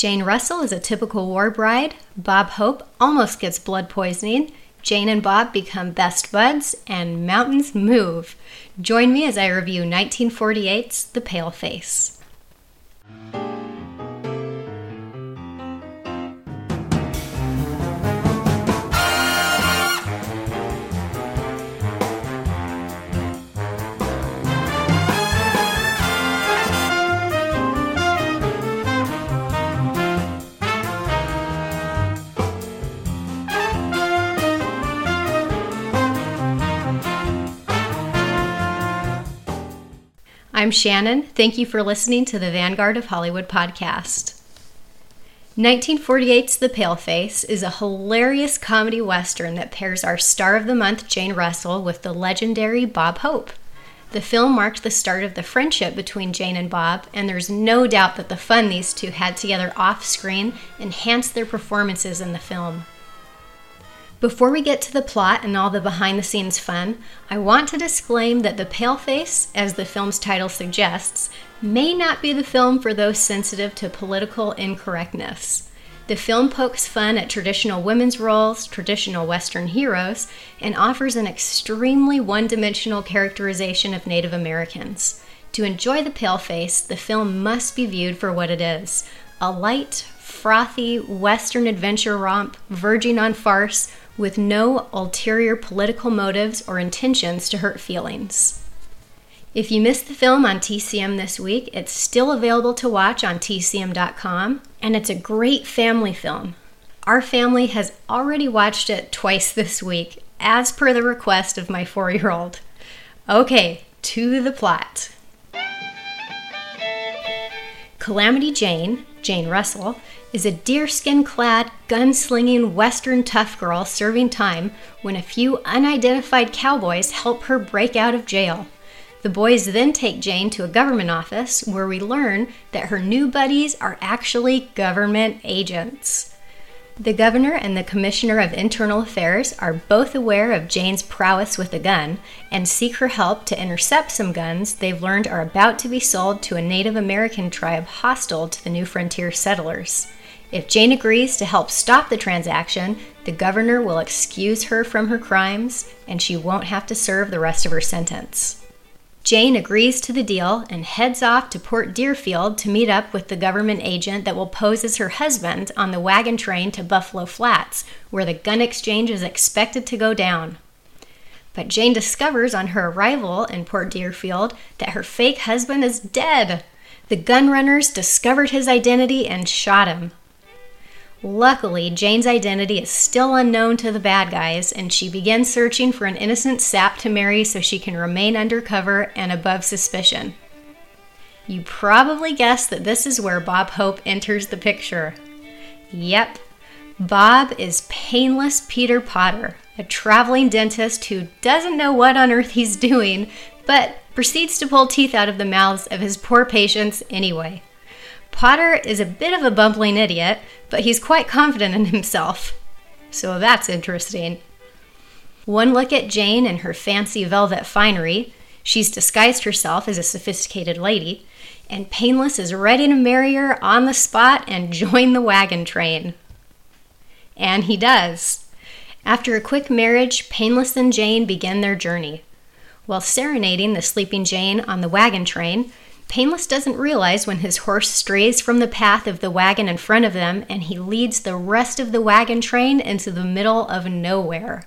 Jane Russell is a typical war bride. Bob Hope almost gets blood poisoning. Jane and Bob become best buds, and mountains move. Join me as I review 1948's The Paleface. I'm Shannon. Thank you for listening to the Vanguard of Hollywood podcast. 1948's The Paleface is a hilarious comedy western that pairs our star of the month, Jane Russell, with the legendary Bob Hope. The film marked the start of the friendship between Jane and Bob, and there's no doubt that the fun these two had together off screen enhanced their performances in the film. Before we get to the plot and all the behind the scenes fun, I want to disclaim that The Paleface, as the film's title suggests, may not be the film for those sensitive to political incorrectness. The film pokes fun at traditional women's roles, traditional Western heroes, and offers an extremely one dimensional characterization of Native Americans. To enjoy The Paleface, the film must be viewed for what it is a light, frothy Western adventure romp verging on farce with no ulterior political motives or intentions to hurt feelings. If you missed the film on TCM this week, it's still available to watch on TCM.com, and it's a great family film. Our family has already watched it twice this week, as per the request of my four year old. Okay, to the plot. Calamity Jane, Jane Russell, is a deerskin clad, gunslinging Western tough girl serving time when a few unidentified cowboys help her break out of jail. The boys then take Jane to a government office where we learn that her new buddies are actually government agents. The governor and the commissioner of internal affairs are both aware of Jane's prowess with a gun and seek her help to intercept some guns they've learned are about to be sold to a Native American tribe hostile to the new frontier settlers. If Jane agrees to help stop the transaction, the governor will excuse her from her crimes and she won't have to serve the rest of her sentence. Jane agrees to the deal and heads off to Port Deerfield to meet up with the government agent that will pose as her husband on the wagon train to Buffalo Flats, where the gun exchange is expected to go down. But Jane discovers on her arrival in Port Deerfield that her fake husband is dead. The gun runners discovered his identity and shot him. Luckily, Jane's identity is still unknown to the bad guys, and she begins searching for an innocent sap to marry so she can remain undercover and above suspicion. You probably guessed that this is where Bob Hope enters the picture. Yep, Bob is painless Peter Potter, a traveling dentist who doesn't know what on earth he's doing, but proceeds to pull teeth out of the mouths of his poor patients anyway. Potter is a bit of a bumbling idiot, but he's quite confident in himself. So that's interesting. One look at Jane and her fancy velvet finery. She's disguised herself as a sophisticated lady, and Painless is ready to marry her on the spot and join the wagon train. And he does. After a quick marriage, Painless and Jane begin their journey. While serenading the sleeping Jane on the wagon train, Painless doesn't realize when his horse strays from the path of the wagon in front of them and he leads the rest of the wagon train into the middle of nowhere.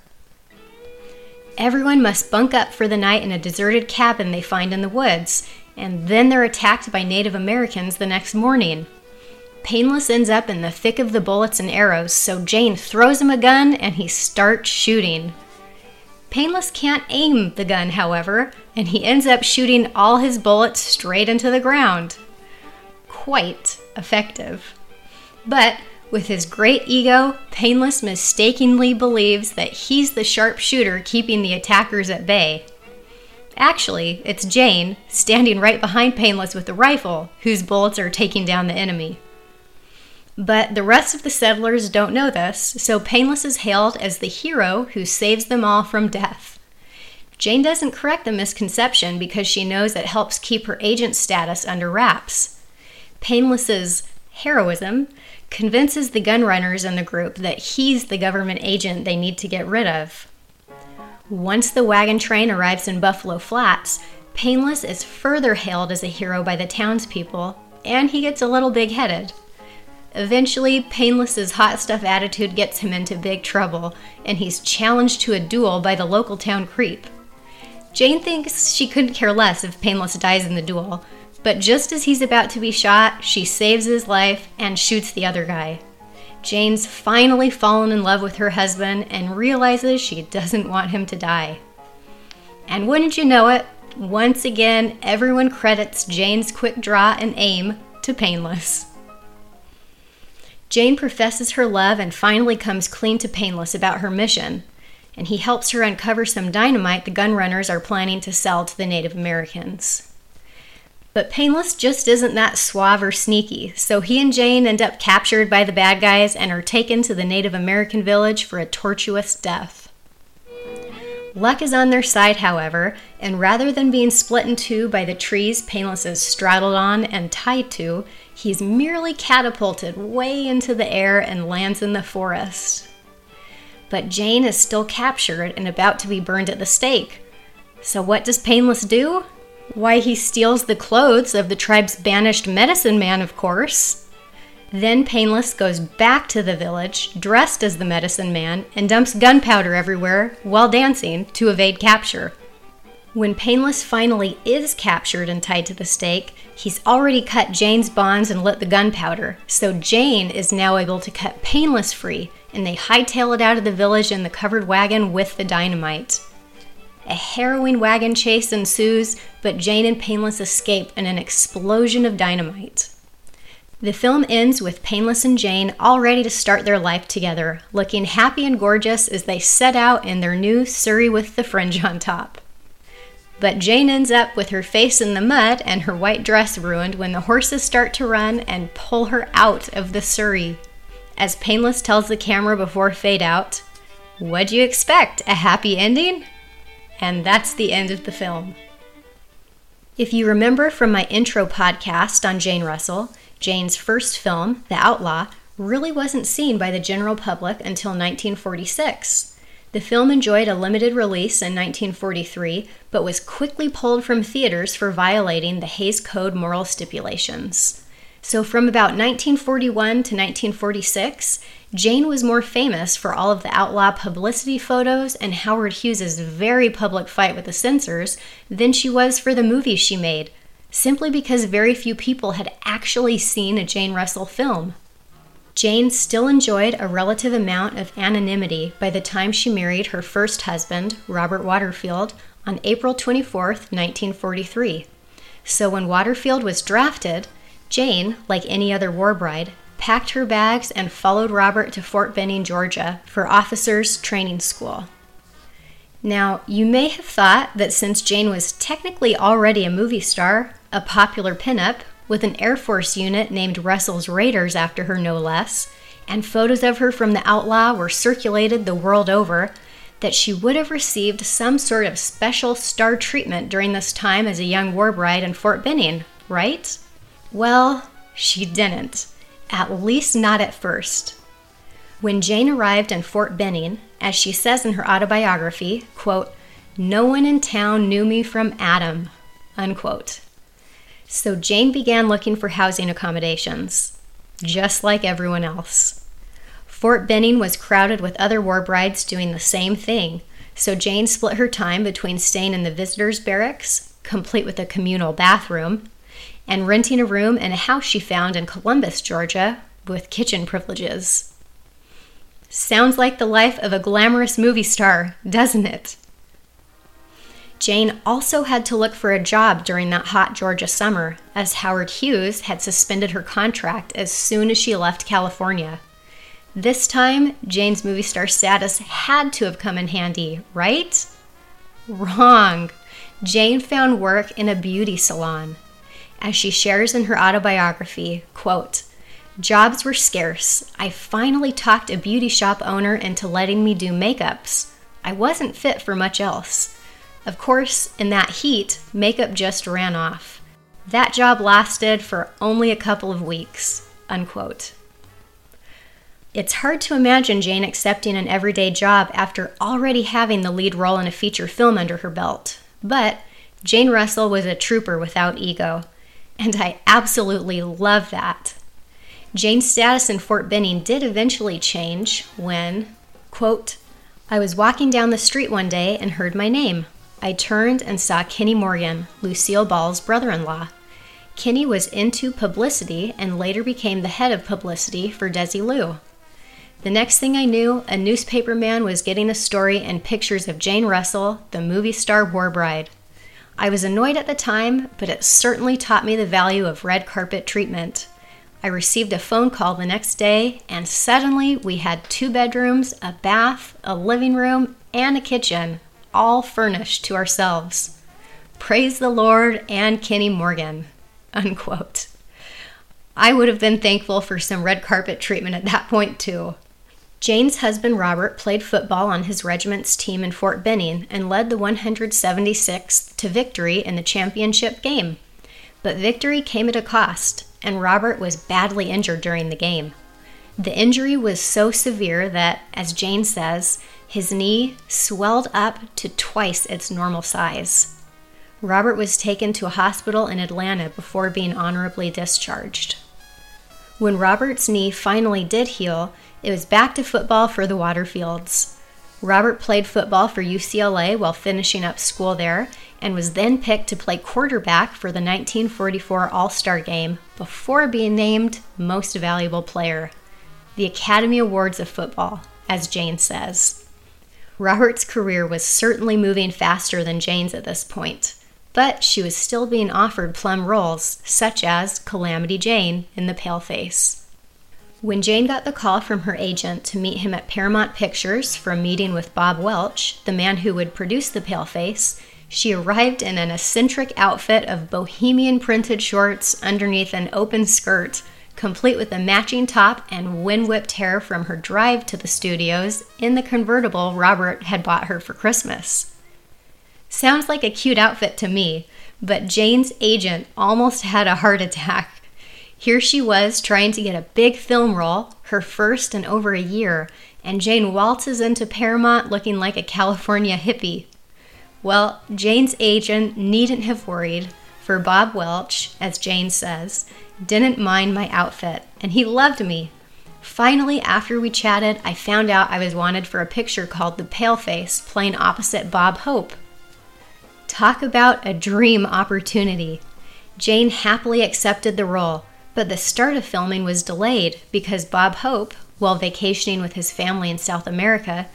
Everyone must bunk up for the night in a deserted cabin they find in the woods, and then they're attacked by Native Americans the next morning. Painless ends up in the thick of the bullets and arrows, so Jane throws him a gun and he starts shooting. Painless can't aim the gun, however, and he ends up shooting all his bullets straight into the ground. Quite effective. But with his great ego, Painless mistakenly believes that he's the sharpshooter keeping the attackers at bay. Actually, it's Jane, standing right behind Painless with the rifle, whose bullets are taking down the enemy. But the rest of the settlers don't know this, so Painless is hailed as the hero who saves them all from death. Jane doesn't correct the misconception because she knows it helps keep her agent status under wraps. Painless's heroism, convinces the gun runners in the group that he's the government agent they need to get rid of. Once the wagon train arrives in Buffalo Flats, Painless is further hailed as a hero by the townspeople, and he gets a little big headed. Eventually, Painless's hot stuff attitude gets him into big trouble, and he's challenged to a duel by the local town creep. Jane thinks she couldn't care less if Painless dies in the duel, but just as he's about to be shot, she saves his life and shoots the other guy. Jane's finally fallen in love with her husband and realizes she doesn't want him to die. And wouldn't you know it, once again, everyone credits Jane's quick draw and aim to Painless. Jane professes her love and finally comes clean to Painless about her mission, and he helps her uncover some dynamite the gun runners are planning to sell to the Native Americans. But Painless just isn't that suave or sneaky, so he and Jane end up captured by the bad guys and are taken to the Native American village for a tortuous death. Luck is on their side, however, and rather than being split in two by the trees Painless is straddled on and tied to, he's merely catapulted way into the air and lands in the forest. But Jane is still captured and about to be burned at the stake. So, what does Painless do? Why, he steals the clothes of the tribe's banished medicine man, of course. Then Painless goes back to the village, dressed as the medicine man, and dumps gunpowder everywhere while dancing to evade capture. When Painless finally is captured and tied to the stake, he's already cut Jane's bonds and lit the gunpowder, so Jane is now able to cut Painless free, and they hightail it out of the village in the covered wagon with the dynamite. A harrowing wagon chase ensues, but Jane and Painless escape in an explosion of dynamite. The film ends with Painless and Jane all ready to start their life together, looking happy and gorgeous as they set out in their new Surrey with the fringe on top. But Jane ends up with her face in the mud and her white dress ruined when the horses start to run and pull her out of the Surrey. As Painless tells the camera before fade out, What'd you expect? A happy ending? And that's the end of the film. If you remember from my intro podcast on Jane Russell, Jane's first film, The Outlaw, really wasn't seen by the general public until 1946. The film enjoyed a limited release in 1943, but was quickly pulled from theaters for violating the Hays Code moral stipulations. So, from about 1941 to 1946, Jane was more famous for all of the outlaw publicity photos and Howard Hughes's very public fight with the censors than she was for the movies she made, simply because very few people had actually seen a Jane Russell film. Jane still enjoyed a relative amount of anonymity by the time she married her first husband, Robert Waterfield, on April 24, 1943. So when Waterfield was drafted, Jane, like any other war bride, packed her bags and followed Robert to Fort Benning, Georgia, for officers' training school. Now, you may have thought that since Jane was technically already a movie star, a popular pinup, with an Air Force unit named Russell's Raiders after her, no less, and photos of her from the Outlaw were circulated the world over, that she would have received some sort of special star treatment during this time as a young war bride in Fort Benning, right? Well, she didn't, at least not at first. When Jane arrived in Fort Benning, as she says in her autobiography, quote, no one in town knew me from Adam, unquote. So Jane began looking for housing accommodations, just like everyone else. Fort Benning was crowded with other war brides doing the same thing, so Jane split her time between staying in the visitors' barracks, complete with a communal bathroom, and renting a room in a house she found in Columbus, Georgia, with kitchen privileges. Sounds like the life of a glamorous movie star, doesn't it? Jane also had to look for a job during that hot Georgia summer, as Howard Hughes had suspended her contract as soon as she left California. This time, Jane's movie star status had to have come in handy, right? Wrong. Jane found work in a beauty salon. As she shares in her autobiography, quote, Jobs were scarce. I finally talked a beauty shop owner into letting me do makeups. I wasn't fit for much else. Of course, in that heat, makeup just ran off. That job lasted for only a couple of weeks. Unquote. It's hard to imagine Jane accepting an everyday job after already having the lead role in a feature film under her belt. But Jane Russell was a trooper without ego, and I absolutely love that. Jane's status in Fort Benning did eventually change when, quote, I was walking down the street one day and heard my name. I turned and saw Kenny Morgan, Lucille Ball's brother in law. Kenny was into publicity and later became the head of publicity for Desi Desilu. The next thing I knew, a newspaper man was getting a story and pictures of Jane Russell, the movie star war bride. I was annoyed at the time, but it certainly taught me the value of red carpet treatment. I received a phone call the next day, and suddenly we had two bedrooms, a bath, a living room, and a kitchen, all furnished to ourselves. Praise the Lord and Kenny Morgan. Unquote. I would have been thankful for some red carpet treatment at that point, too. Jane's husband Robert played football on his regiment's team in Fort Benning and led the 176th to victory in the championship game. But victory came at a cost, and Robert was badly injured during the game. The injury was so severe that, as Jane says, his knee swelled up to twice its normal size. Robert was taken to a hospital in Atlanta before being honorably discharged. When Robert's knee finally did heal, it was back to football for the Waterfields. Robert played football for UCLA while finishing up school there and was then picked to play quarterback for the 1944 All Star game before being named Most Valuable Player. The Academy Awards of Football, as Jane says. Robert's career was certainly moving faster than Jane's at this point, but she was still being offered plum roles, such as Calamity Jane in The Paleface. When Jane got the call from her agent to meet him at Paramount Pictures for a meeting with Bob Welch, the man who would produce The Paleface, she arrived in an eccentric outfit of bohemian printed shorts underneath an open skirt, complete with a matching top and wind whipped hair from her drive to the studios in the convertible Robert had bought her for Christmas. Sounds like a cute outfit to me, but Jane's agent almost had a heart attack here she was trying to get a big film role, her first in over a year, and Jane waltzes into Paramount looking like a California hippie. Well, Jane's agent needn't have worried, for Bob Welch, as Jane says, didn't mind my outfit, and he loved me. Finally, after we chatted, I found out I was wanted for a picture called The Paleface, playing opposite Bob Hope. Talk about a dream opportunity. Jane happily accepted the role, but the start of filming was delayed because Bob Hope, while vacationing with his family in South America,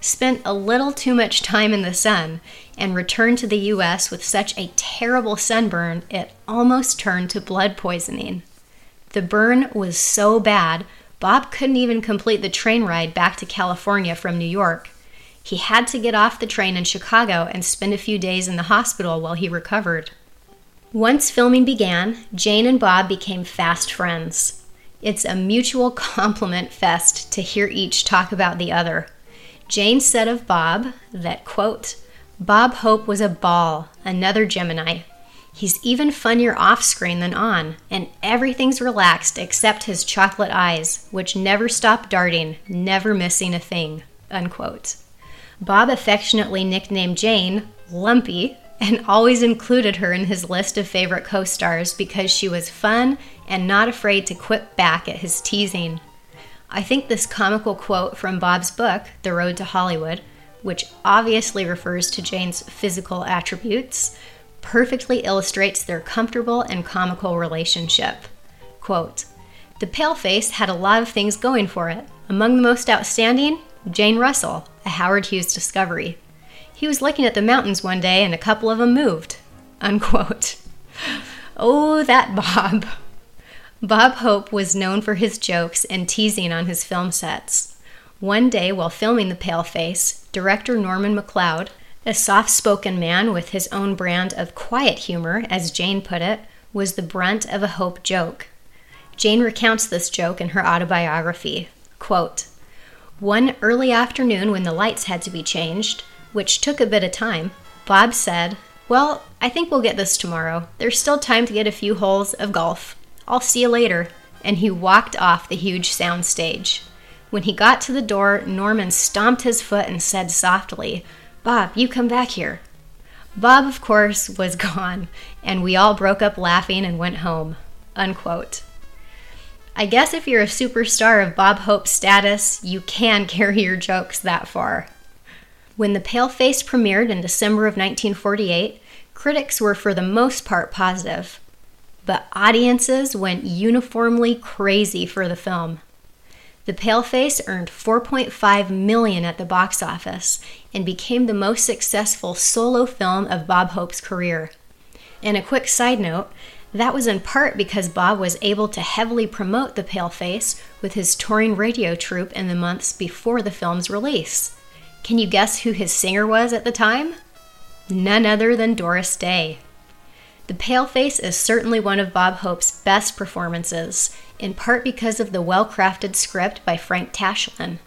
spent a little too much time in the sun and returned to the US with such a terrible sunburn it almost turned to blood poisoning. The burn was so bad, Bob couldn't even complete the train ride back to California from New York. He had to get off the train in Chicago and spend a few days in the hospital while he recovered. Once filming began, Jane and Bob became fast friends. It's a mutual compliment fest to hear each talk about the other. Jane said of Bob that, quote, Bob Hope was a ball, another Gemini. He's even funnier off screen than on, and everything's relaxed except his chocolate eyes, which never stop darting, never missing a thing. Unquote. Bob affectionately nicknamed Jane Lumpy and always included her in his list of favorite co stars because she was fun and not afraid to quip back at his teasing. I think this comical quote from Bob's book, The Road to Hollywood, which obviously refers to Jane's physical attributes, perfectly illustrates their comfortable and comical relationship. Quote, the Paleface had a lot of things going for it. Among the most outstanding, Jane Russell, a Howard Hughes discovery. He was looking at the mountains one day and a couple of them moved. Unquote. Oh, that Bob. Bob Hope was known for his jokes and teasing on his film sets. One day, while filming The Paleface, director Norman McLeod, a soft spoken man with his own brand of quiet humor, as Jane put it, was the brunt of a Hope joke. Jane recounts this joke in her autobiography. Quote, One early afternoon when the lights had to be changed, which took a bit of time, Bob said, Well, I think we'll get this tomorrow. There's still time to get a few holes of golf. I'll see you later. and he walked off the huge soundstage. When he got to the door, Norman stomped his foot and said softly, Bob, you come back here. Bob, of course, was gone, and we all broke up laughing and went home. Unquote. I guess if you're a superstar of Bob Hope's status, you can carry your jokes that far. When The Paleface premiered in December of 1948, critics were for the most part positive, but audiences went uniformly crazy for the film. The Paleface earned 4.5 million at the box office and became the most successful solo film of Bob Hope's career. And a quick side note, that was in part because Bob was able to heavily promote The Paleface with his touring radio troupe in the months before the film's release. Can you guess who his singer was at the time? None other than Doris Day. The Paleface is certainly one of Bob Hope's best performances, in part because of the well crafted script by Frank Tashlin.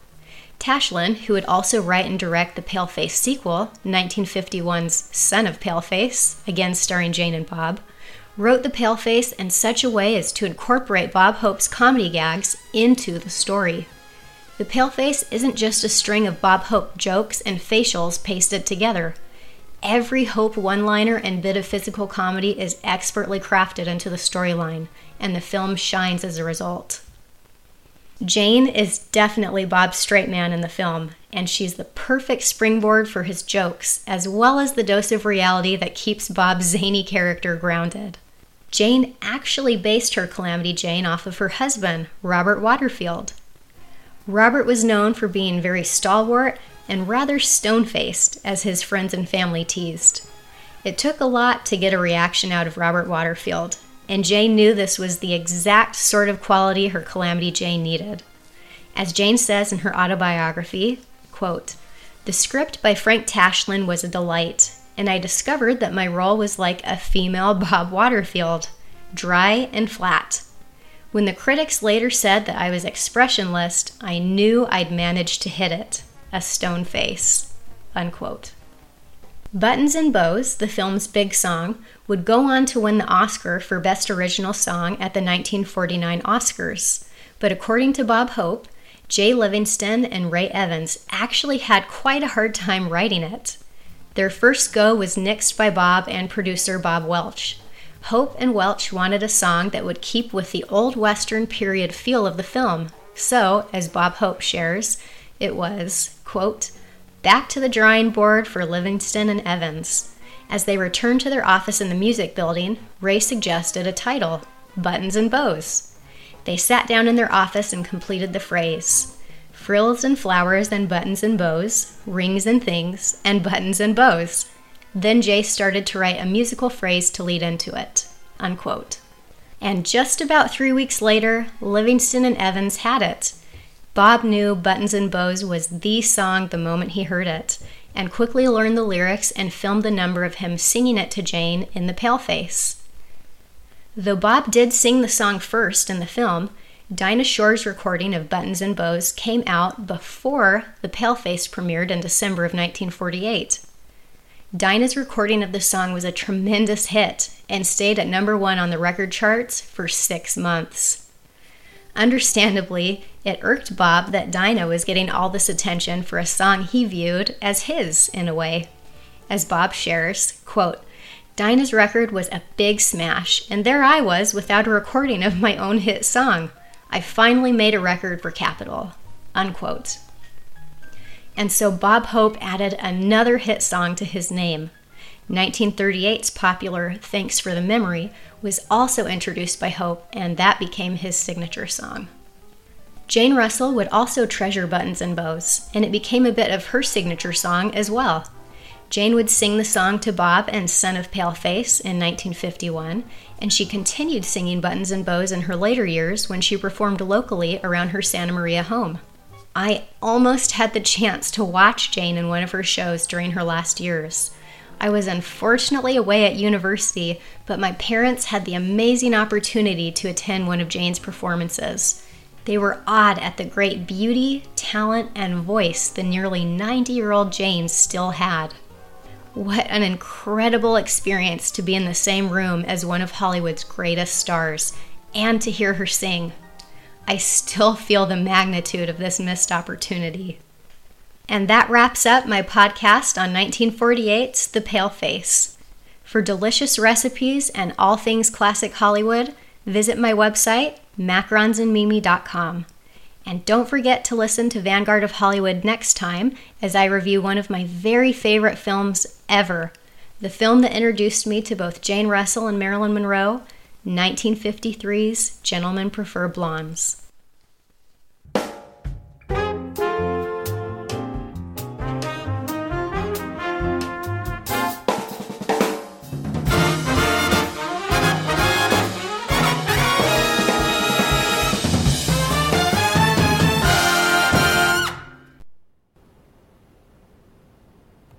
Tashlin, who would also write and direct the Paleface sequel, 1951's Son of Paleface, again starring Jane and Bob, wrote the Paleface in such a way as to incorporate Bob Hope's comedy gags into the story. The Paleface isn't just a string of Bob Hope jokes and facials pasted together. Every Hope one liner and bit of physical comedy is expertly crafted into the storyline, and the film shines as a result. Jane is definitely Bob's straight man in the film, and she's the perfect springboard for his jokes, as well as the dose of reality that keeps Bob's zany character grounded. Jane actually based her Calamity Jane off of her husband, Robert Waterfield. Robert was known for being very stalwart and rather stone faced, as his friends and family teased. It took a lot to get a reaction out of Robert Waterfield, and Jane knew this was the exact sort of quality her Calamity Jane needed. As Jane says in her autobiography, quote, The script by Frank Tashlin was a delight, and I discovered that my role was like a female Bob Waterfield, dry and flat. When the critics later said that I was expressionless, I knew I'd managed to hit it a stone face. Unquote. Buttons and Bows, the film's big song, would go on to win the Oscar for Best Original Song at the 1949 Oscars. But according to Bob Hope, Jay Livingston and Ray Evans actually had quite a hard time writing it. Their first go was nixed by Bob and producer Bob Welch. Hope and Welch wanted a song that would keep with the old Western period feel of the film. So, as Bob Hope shares, it was, quote, back to the drawing board for Livingston and Evans. As they returned to their office in the music building, Ray suggested a title Buttons and Bows. They sat down in their office and completed the phrase frills and flowers and buttons and bows, rings and things, and buttons and bows. Then Jay started to write a musical phrase to lead into it. Unquote. And just about three weeks later, Livingston and Evans had it. Bob knew Buttons and Bows was the song the moment he heard it, and quickly learned the lyrics and filmed the number of him singing it to Jane in the paleface. Though Bob did sing the song first in the film, Dinah Shore's recording of Buttons and Bows came out before the Paleface premiered in December of 1948. Dinah's recording of the song was a tremendous hit and stayed at number one on the record charts for six months. Understandably, it irked Bob that Dinah was getting all this attention for a song he viewed as his, in a way. As Bob shares, quote, Dinah's record was a big smash, and there I was without a recording of my own hit song. I finally made a record for Capitol. Unquote. And so Bob Hope added another hit song to his name. 1938's popular Thanks for the Memory was also introduced by Hope, and that became his signature song. Jane Russell would also treasure buttons and bows, and it became a bit of her signature song as well. Jane would sing the song to Bob and Son of Paleface in 1951, and she continued singing Buttons and Bows in her later years when she performed locally around her Santa Maria home. I almost had the chance to watch Jane in one of her shows during her last years. I was unfortunately away at university, but my parents had the amazing opportunity to attend one of Jane's performances. They were awed at the great beauty, talent, and voice the nearly 90 year old Jane still had. What an incredible experience to be in the same room as one of Hollywood's greatest stars and to hear her sing. I still feel the magnitude of this missed opportunity. And that wraps up my podcast on 1948's The Paleface. For delicious recipes and all things classic Hollywood, visit my website, macaronsandmimi.com. And don't forget to listen to Vanguard of Hollywood next time as I review one of my very favorite films ever the film that introduced me to both Jane Russell and Marilyn Monroe, 1953's Gentlemen Prefer Blondes.